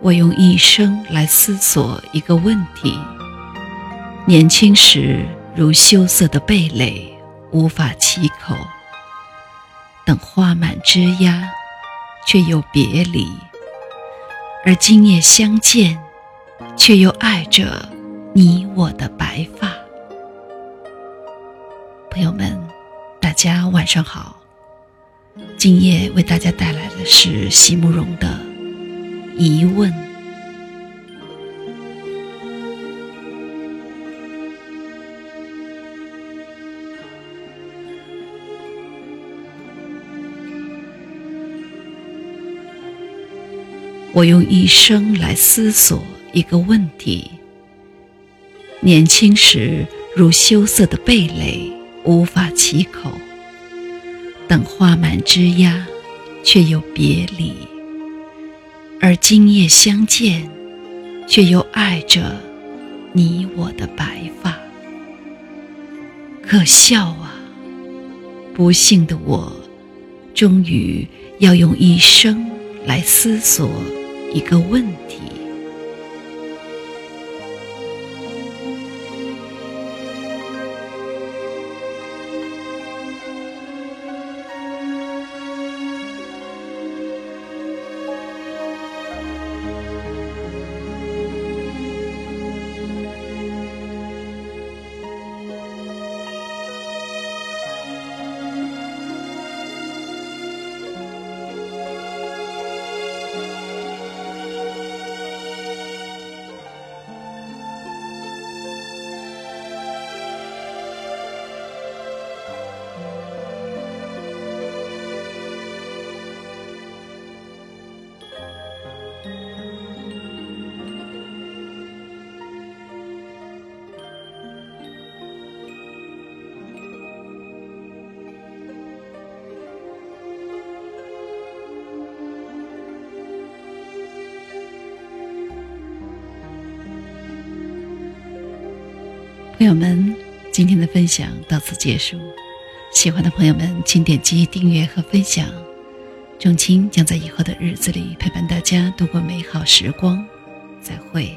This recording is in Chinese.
我用一生来思索一个问题：年轻时如羞涩的蓓蕾，无法启口；等花满枝桠，却又别离；而今夜相见，却又爱着你我的白发。朋友们，大家晚上好。今夜为大家带来的是席慕容的。疑问。我用一生来思索一个问题：年轻时如羞涩的蓓蕾，无法启口；等花满枝桠，却又别离。而今夜相见，却又爱着你我的白发。可笑啊！不幸的我，终于要用一生来思索一个问题。朋友们，今天的分享到此结束。喜欢的朋友们，请点击订阅和分享。钟青将在以后的日子里陪伴大家度过美好时光。再会。